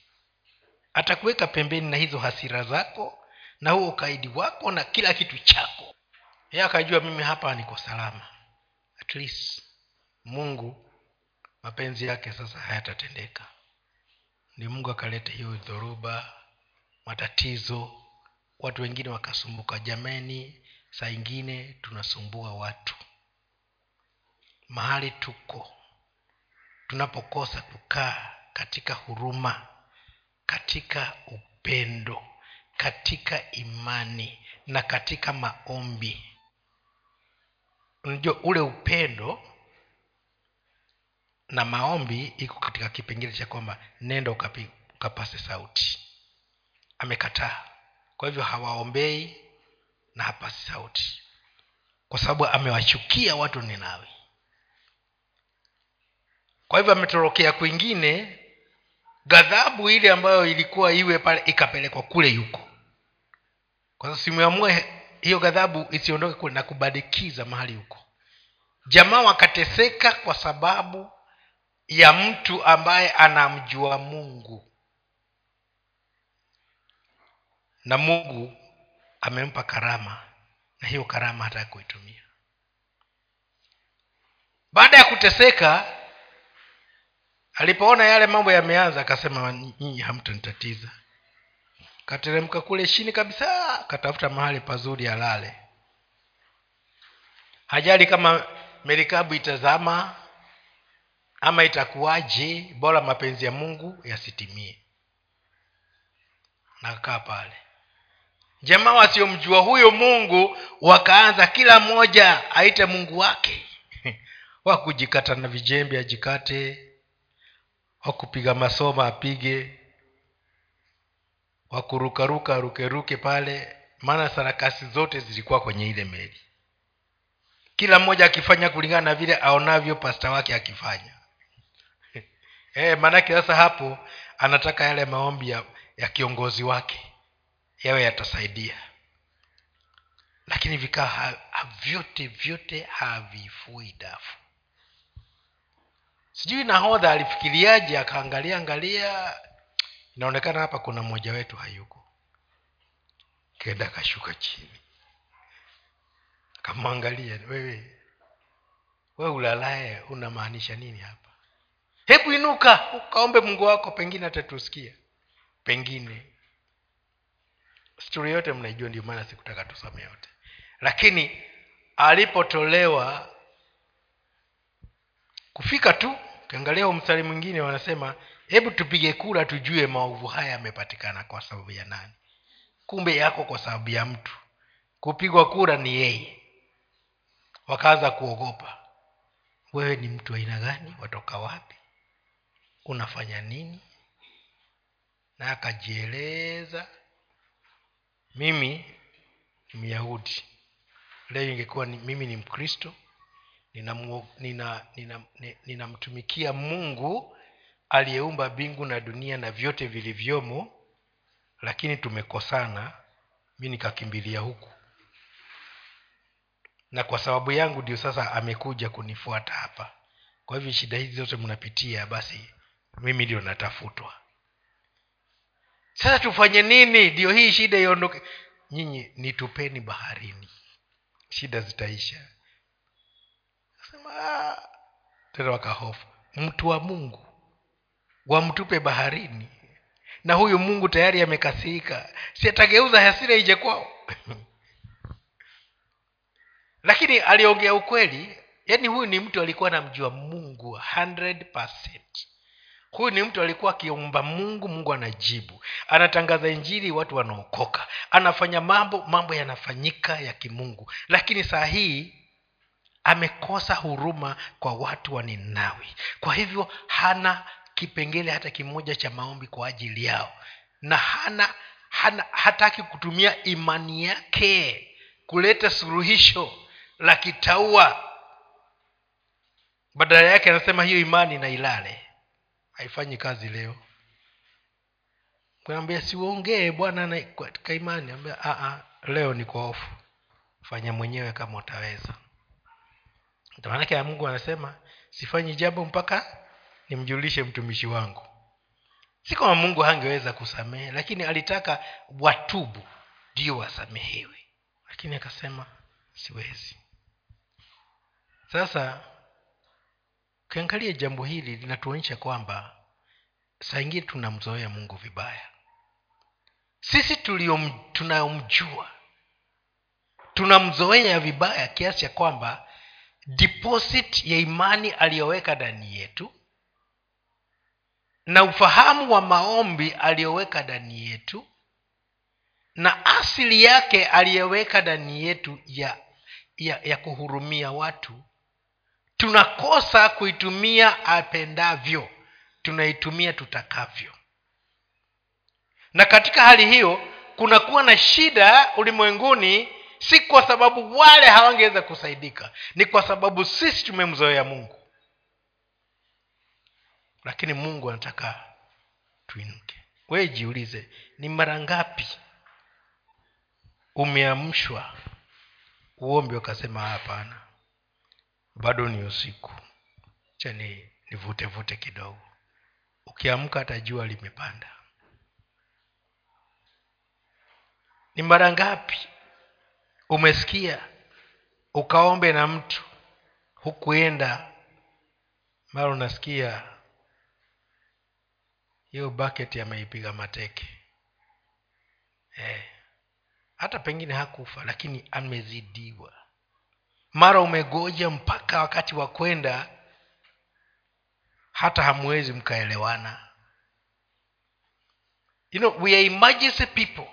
Atakuweka pembeni na hizo hasira zako na huo ukaidi wako na kila kitu chako. Ye akajua mimi hapa niko salama. At least mungu mapenzi yake sasa hayatatendeka. Ni mungu akaleta hiyo dhoruba matatizo watu wengine wakasumbuka. Jamani saa ingine tunasumbua watu. Mahali tuko tunapokosa kukaa katika huruma katika upendo katika imani na katika maombi. Unajua ule upendo na maombi iko katika kipengele cha kwamba nenda ukapase sauti. Amekataa. Kwa hivyo hawaombei na hapasi sauti. Kwa sababu amewachukia watu ninawi kwa hivyo ametorokea kwingine ghadhabu ile ambayo ilikuwa iwe pale ikapelekwa kule yuko. Kwa sababu simuamue hiyo ghadhabu isiondoke kule na kubadikiza mahali huko jamaa wakateseka kwa sababu ya mtu ambaye anamjua mungu. Na mungu amempa karama na hiyo karama hataki kuitumia. Baada ya kuteseka alipoona yale mambo yameanza akasema nyinyi hamtanitatiza. Kateremka kule chini kabisa katafuta mahali pazuri alale. Hajali kama merikabu itazama ama itakuwaje bora mapenzi ya mungu yasitimie. Nakaa pale jamaa wasiomjua huyo mungu wakaanza kila mmoja aite mungu wake. Wakujikata na vijembe ajikate wakupiga masoma apige wakurukaruka arukeruke pale maana sarakasi zote zilikuwa kwenye ile meli. Kila mmoja akifanya kulingana na vile aonavyo pasta wake akifanya. E, maanake sasa hapo anataka yale maombi ya, ya kiongozi wake yawe yatasaidia. Lakini vikaa vyote vyote havifui dafu. Sijui nahodha alifikiriaje akaangalia angalia. Inaonekana hapa kuna mmoja wetu hayuko. Kenda akashuka chini. Akamwangalia wewe we ulalaye unamaanisha nini hapa? Hebu inuka ukaombe mungu wako pengine atatusikia. Pengine stori yote mnaijua ndio maana sikutaka tusome yote. Lakini alipotolewa kufika tu ukiangalia mstari mwingine wanasema hebu tupige kura tujue maovu haya yamepatikana kwa sababu ya nani. Kumbe yako kwa sababu ya mtu. Kupigwa kura ni yeye. Wakaanza kuogopa. Wewe ni mtu aina gani? Watoka wapi? Unafanya nini? Na akajieleza mimi ni myahudi. Leo ingekuwa ni, mimi ni mkristo ninamtumikia nina, nina, nina, nina mungu aliyeumba mbingu na dunia na vyote vilivyomo lakini tumekosana mi nikakimbilia huku. Na kwa sababu yangu ndio sasa amekuja kunifuata hapa. Kwa hivyo shida hizi zote mnapitia basi mimi ndio natafutwa sasa tufanye nini? Ndio hii shida iondoke. Nyinyi nitupeni baharini. Shida zitaisha. Sema tena wakahofu. Mtu wa mungu wamtupe baharini. Na huyu mungu tayari amekasirika. Si atageuza hasira ije kwao. Lakini aliongea ukweli. Yaani huyu ni mtu alikuwa anamjua mungu imepungua 100 huyu ni mtu alikuwa akiomba mungu mungu anajibu. Anatangaza injili watu wanaokoka. Anafanya mambo mambo yanafanyika ya kimungu. Lakini saa hii amekosa huruma kwa watu wa ninawi. Kwa hivyo hana kipengele hata kimoja cha maombi kwa ajili yao. Na hana, hana hataki kutumia imani yake kuleta suluhisho la kitaua. Badala yake anasema hiyo imani na ilale haifanyi kazi leo. Ambia siuongee bwana katika imani ambia "Ah, ah, leo niko hofu fanya mwenyewe kama utaweza. Maanake ya mungu anasema sifanyi jambo mpaka nimjulishe mtumishi wangu. Si kama mungu hangeweza kusamehe lakini alitaka watubu ndio wasamehewe. Lakini akasema siwezi. Sasa ukiangalia jambo hili linatuonyesha kwamba saa ingine tunamzoea mungu vibaya. Sisi tunayomjua tunamzoea vibaya kiasi cha kwamba deposit ya imani aliyoweka ndani yetu na ufahamu wa maombi aliyoweka ndani yetu na asili yake aliyeweka ndani yetu ya, ya, ya kuhurumia watu tunakosa kuitumia apendavyo. Tunaitumia tutakavyo. Na katika hali hiyo kunakuwa na shida ulimwenguni si kwa sababu wale hawangeweza kusaidika ni kwa sababu sisi tumemzoea mungu. Lakini mungu anataka tuinuke. Wewe jiulize ni mara ngapi umeamshwa? Uombe ukasema hapana bado ni usiku. Cha ni nivute vute kidogo. Ukiamka hata jua limepanda. Ni mara ngapi umesikia ukaombe na mtu hukuenda? Mara unasikia hiyo bucket ameipiga mateke. Eh. hata pengine hakufa lakini amezidiwa mara umegoja mpaka wakati wa kwenda hata hamwezi mkaelewana. You know we are emergency people.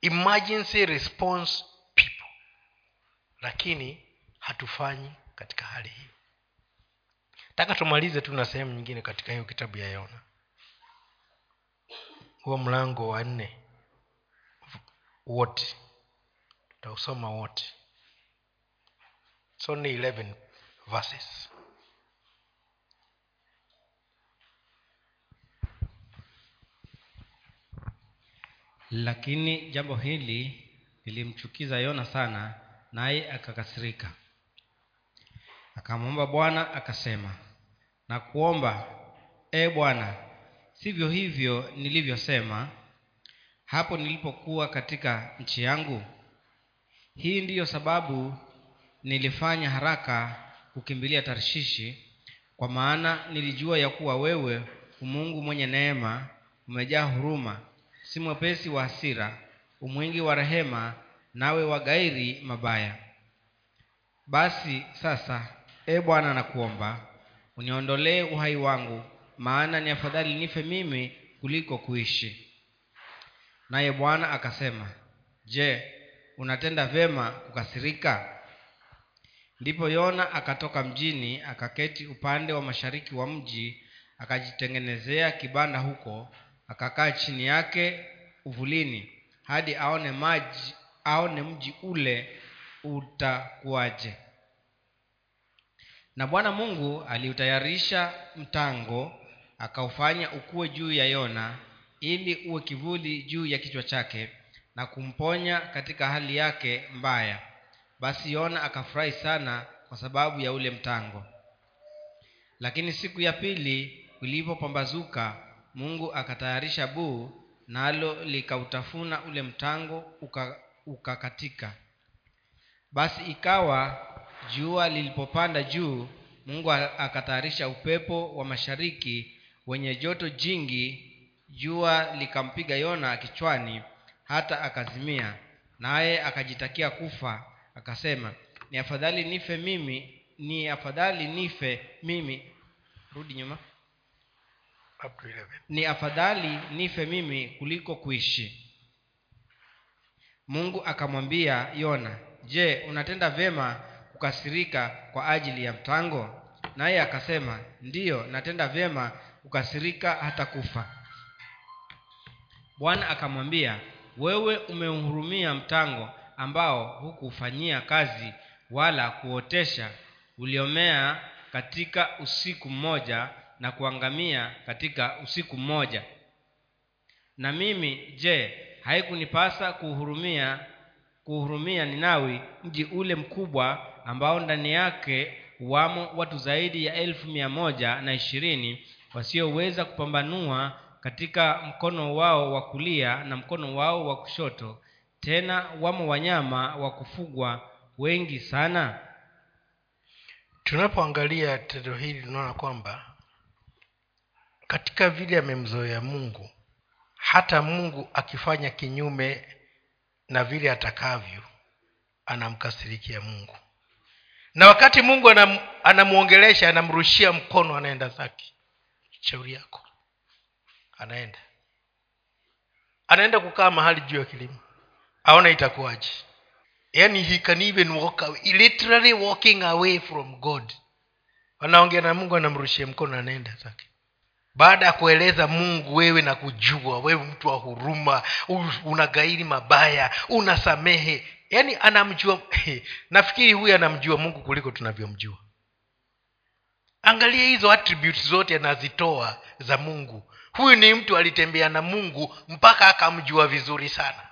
Emergency response people. Lakini hatufanyi katika hali hii taka tumalize tu na sehemu nyingine katika hiyo kitabu ya yona huo mlango wa nne. Wote. Tutausoma wote It's only 11 verses. Lakini jambo hili lilimchukiza yona sana naye akakasirika. Akamwomba bwana akasema na kuomba e bwana sivyo hivyo nilivyosema hapo nilipokuwa katika nchi yangu? Hii ndiyo sababu nilifanya haraka kukimbilia tarshishi kwa maana nilijua ya kuwa wewe umungu mwenye neema umejaa huruma si mwepesi wa hasira umwingi wa rehema nawe wagairi mabaya. Basi sasa e bwana nakuomba uniondolee uhai wangu maana ni afadhali nife mimi kuliko kuishi. Naye bwana akasema je unatenda vyema kukasirika ndipo yona akatoka mjini akaketi upande wa mashariki wa mji akajitengenezea kibanda huko akakaa chini yake uvulini hadi aone maji aone mji ule utakuwaje. Na bwana mungu aliutayarisha mtango akaufanya ukuwe juu ya yona ili uwe kivuli juu ya kichwa chake na kumponya katika hali yake mbaya basi yona akafurahi sana kwa sababu ya ule mtango. Lakini siku ya pili ulipopambazuka mungu akatayarisha buu nalo likautafuna ule mtango uka- ukakatika. Basi ikawa jua lilipopanda juu mungu akatayarisha upepo wa mashariki wenye joto jingi jua likampiga yona kichwani hata akazimia naye akajitakia kufa akasema ni afadhali nife mimi ni afadhali nife mimi. Rudi nyuma. Up to 11 ni afadhali nife mimi kuliko kuishi. Mungu akamwambia yona je unatenda vyema kukasirika kwa ajili ya mtango? Naye akasema ndiyo natenda vyema kukasirika hata kufa. Bwana akamwambia wewe umeuhurumia mtango ambao hukufanyia kazi wala kuotesha uliomea katika usiku mmoja na kuangamia katika usiku mmoja. Na mimi je haikunipasa kuhurumia kuhurumia ninawi mji ule mkubwa ambao ndani yake wamo watu zaidi ya elfu mia moja na ishirini wasioweza kupambanua katika mkono wao wa kulia na mkono wao wa kushoto tena wamo wanyama wa kufugwa wengi sana? Tunapoangalia tendo hili tunaona kwamba katika vile amemzoea mungu hata mungu akifanya kinyume na vile atakavyo anamkasirikia mungu. Na wakati mungu anam, anamwongelesha anamrushia mkono anaenda zake. Shauri yako. Anaenda. Anaenda kukaa mahali juu ya kilima aona itakuwaje? Yani he can even walk away, literally walking away from god. Anaongea na mungu anamrushia mkono anaenda zake. Baada ya kueleza mungu wewe na kujua wewe mtu wa huruma unagairi mabaya unasamehe. Yaani anamjua nafikiri huyu anamjua mungu kuliko tunavyomjua. Angalia hizo attributes zote anazitoa za mungu. Huyu ni mtu alitembea na mungu mpaka akamjua vizuri sana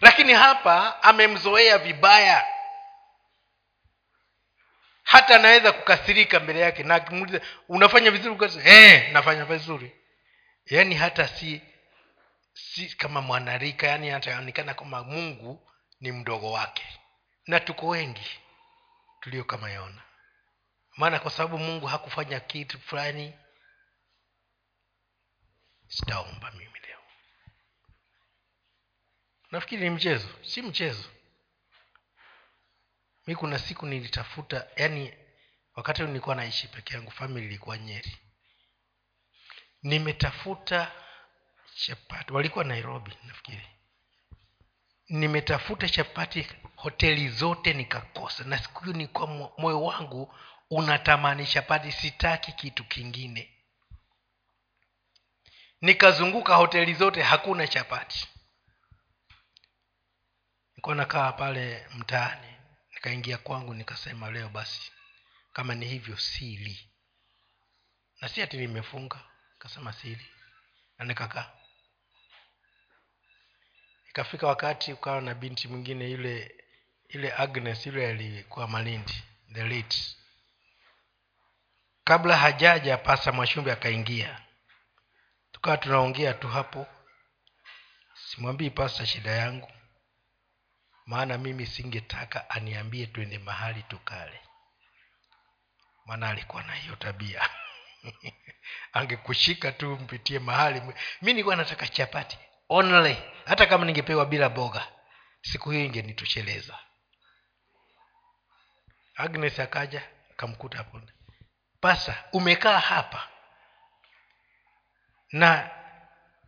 lakini hapa amemzoea vibaya. Hata anaweza kukasirika mbele yake na akimuuliza unafanya vizuri eh nafanya vizuri. Yaani hata si si kama mwanarika yaani ataonekana kama mungu ni mdogo wake. Na tuko wengi tulio kama yona maana kwa sababu mungu hakufanya kitu fulani sitaomba mimi nafikiri ni mchezo si mchezo. Mi kuna siku nilitafuta yani wakati nilikuwa naishi peke yangu famili ilikuwa nyeri. Nimetafuta chapati walikuwa nairobi nafikiri. Nimetafuta chapati hoteli zote nikakosa na siku hiyo nilikuwa moyo wangu unatamani chapati sitaki kitu kingine. Nikazunguka hoteli zote hakuna chapati nilikuwa nakaa pale mtaani nikaingia kwangu nikasema leo basi kama ni hivyo sili. Na si ati nimefunga nikasema sili. Na nikakaa. Ikafika wakati ukawa na binti mwingine yule ile agnes yule alikuwa malindi the late. Kabla hajaja pasa mwashumbi akaingia. Tukawa tunaongea tu hapo. Simwambii pasa shida yangu maana mimi singetaka aniambie twende mahali tukale. Maana alikuwa na hiyo tabia. Angekushika tu mpitie mahali. Mi nilikuwa nataka chapati. Only. Hata kama ningepewa bila boga siku hiyo ingenitosheleza. Agnes akaja akamkuta hapo. Pasa umekaa hapa. Na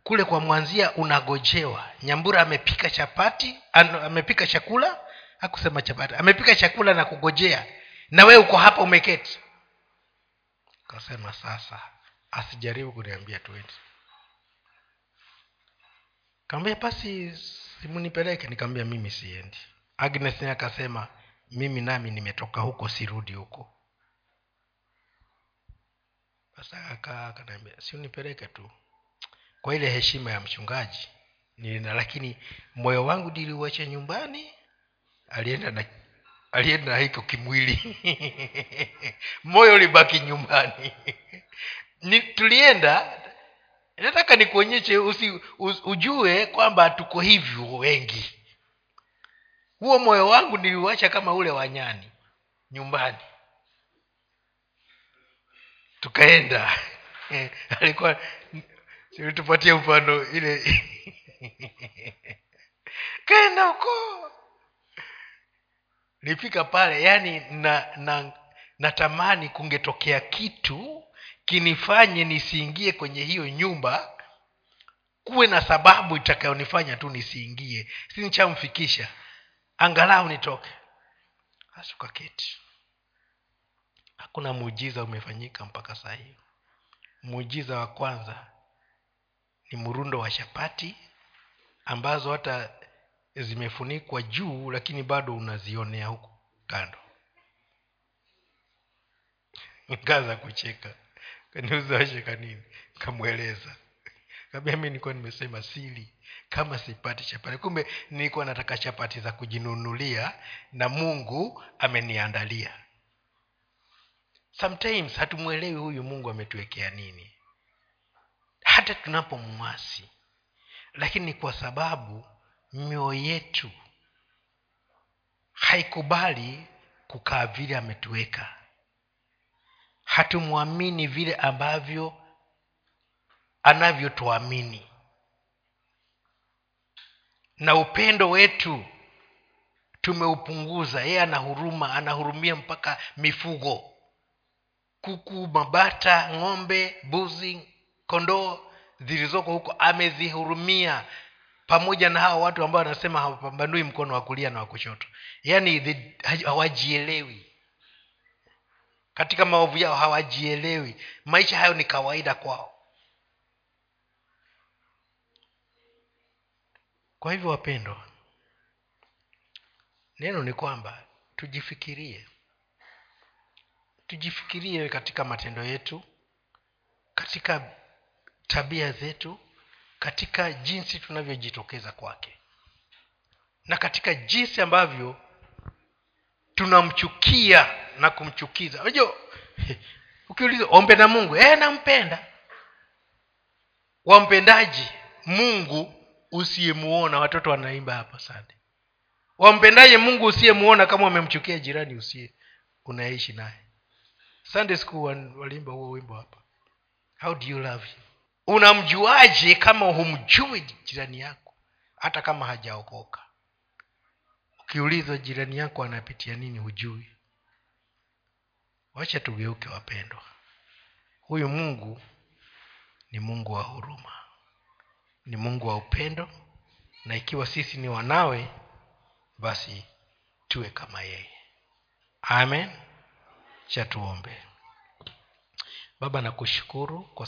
kule kwa mwanzia unagojewa. Nyambura amepika chapati amepika chakula hakusema chapati. Amepika chakula na kugojea. Na wee uko hapa umeketi. Kasema sasa asijaribu kuniambia twende. Kaambia basi simunipeleke. Nikaambia mimi siendi. Agnes naye akasema mimi nami nimetoka huko sirudi huko. Sasa akaa akaniambia si tu kwa ile heshima ya mchungaji. Nilina lakini moyo wangu niliuacha nyumbani alienda na alienda na hiko kimwili. Moyo ulibaki nyumbani. Ni, tulienda nataka nikuonyeshe usi, ujue kwamba tuko hivyo wengi. Huo moyo wangu niliuacha kama ule wanyani nyumbani. Tukaenda. Alikuwa tupatie mfano ile. Kaenda huko. Nilifika pale yani na na natamani kungetokea kitu kinifanye nisiingie kwenye hiyo nyumba kuwe na sababu itakayonifanya tu nisiingie. Si nichamfikisha angalau nitoke. Asuka keti hakuna muujiza umefanyika mpaka saa hiyo. Muujiza wa kwanza ni mrundo wa chapati ambazo hata zimefunikwa juu lakini bado unazionea huku kando. Nikaanza kucheka. Niuzawasheka nini? Kamweleza kabia mi nilikuwa nimesema sili kama sipati chapati. Kumbe nilikuwa nataka chapati za kujinunulia na mungu ameniandalia. Sometimes hatumwelewi huyu mungu ametuwekea nini hata tunapomwasi. Lakini ni kwa sababu mioyo yetu haikubali kukaa vile ametuweka. Hatumwamini vile ambavyo anavyotuamini. Na upendo wetu tumeupunguza. Yeye ana huruma anahurumia mpaka mifugo. Kuku mabata ng'ombe buzi kondoo zilizoko huko amezihurumia pamoja na hawa watu ambao wanasema hawapambanui mkono wa kulia na wa kushoto. Yaani hawajielewi. Katika maovu yao hawajielewi. Maisha hayo ni kawaida kwao. Kwa hivyo wapendwa neno ni kwamba tujifikirie. Tujifikirie katika matendo yetu katika tabia zetu katika jinsi tunavyojitokeza kwake. Na katika jinsi ambavyo tunamchukia na kumchukiza. Unajua ukiuliza wampenda mungu e, nampenda. Wampendaji mungu usiyemuona watoto wanaimba hapa sana wampendaje mungu usiyemuona kama wamemchukia jirani usiye unaishi naye. Sunday school waliimba huo wimbo hapa. How do you love him unamjuaje kama humjui jirani yako hata kama hajaokoka? Ukiulizwa jirani yako anapitia nini hujui. Wacha tugeuke wapendwa. Huyu mungu ni mungu wa huruma. Ni mungu wa upendo. Na ikiwa sisi ni wanawe basi tuwe kama yeye. Amen. Cha tuombe. Baba nakushukuru kwa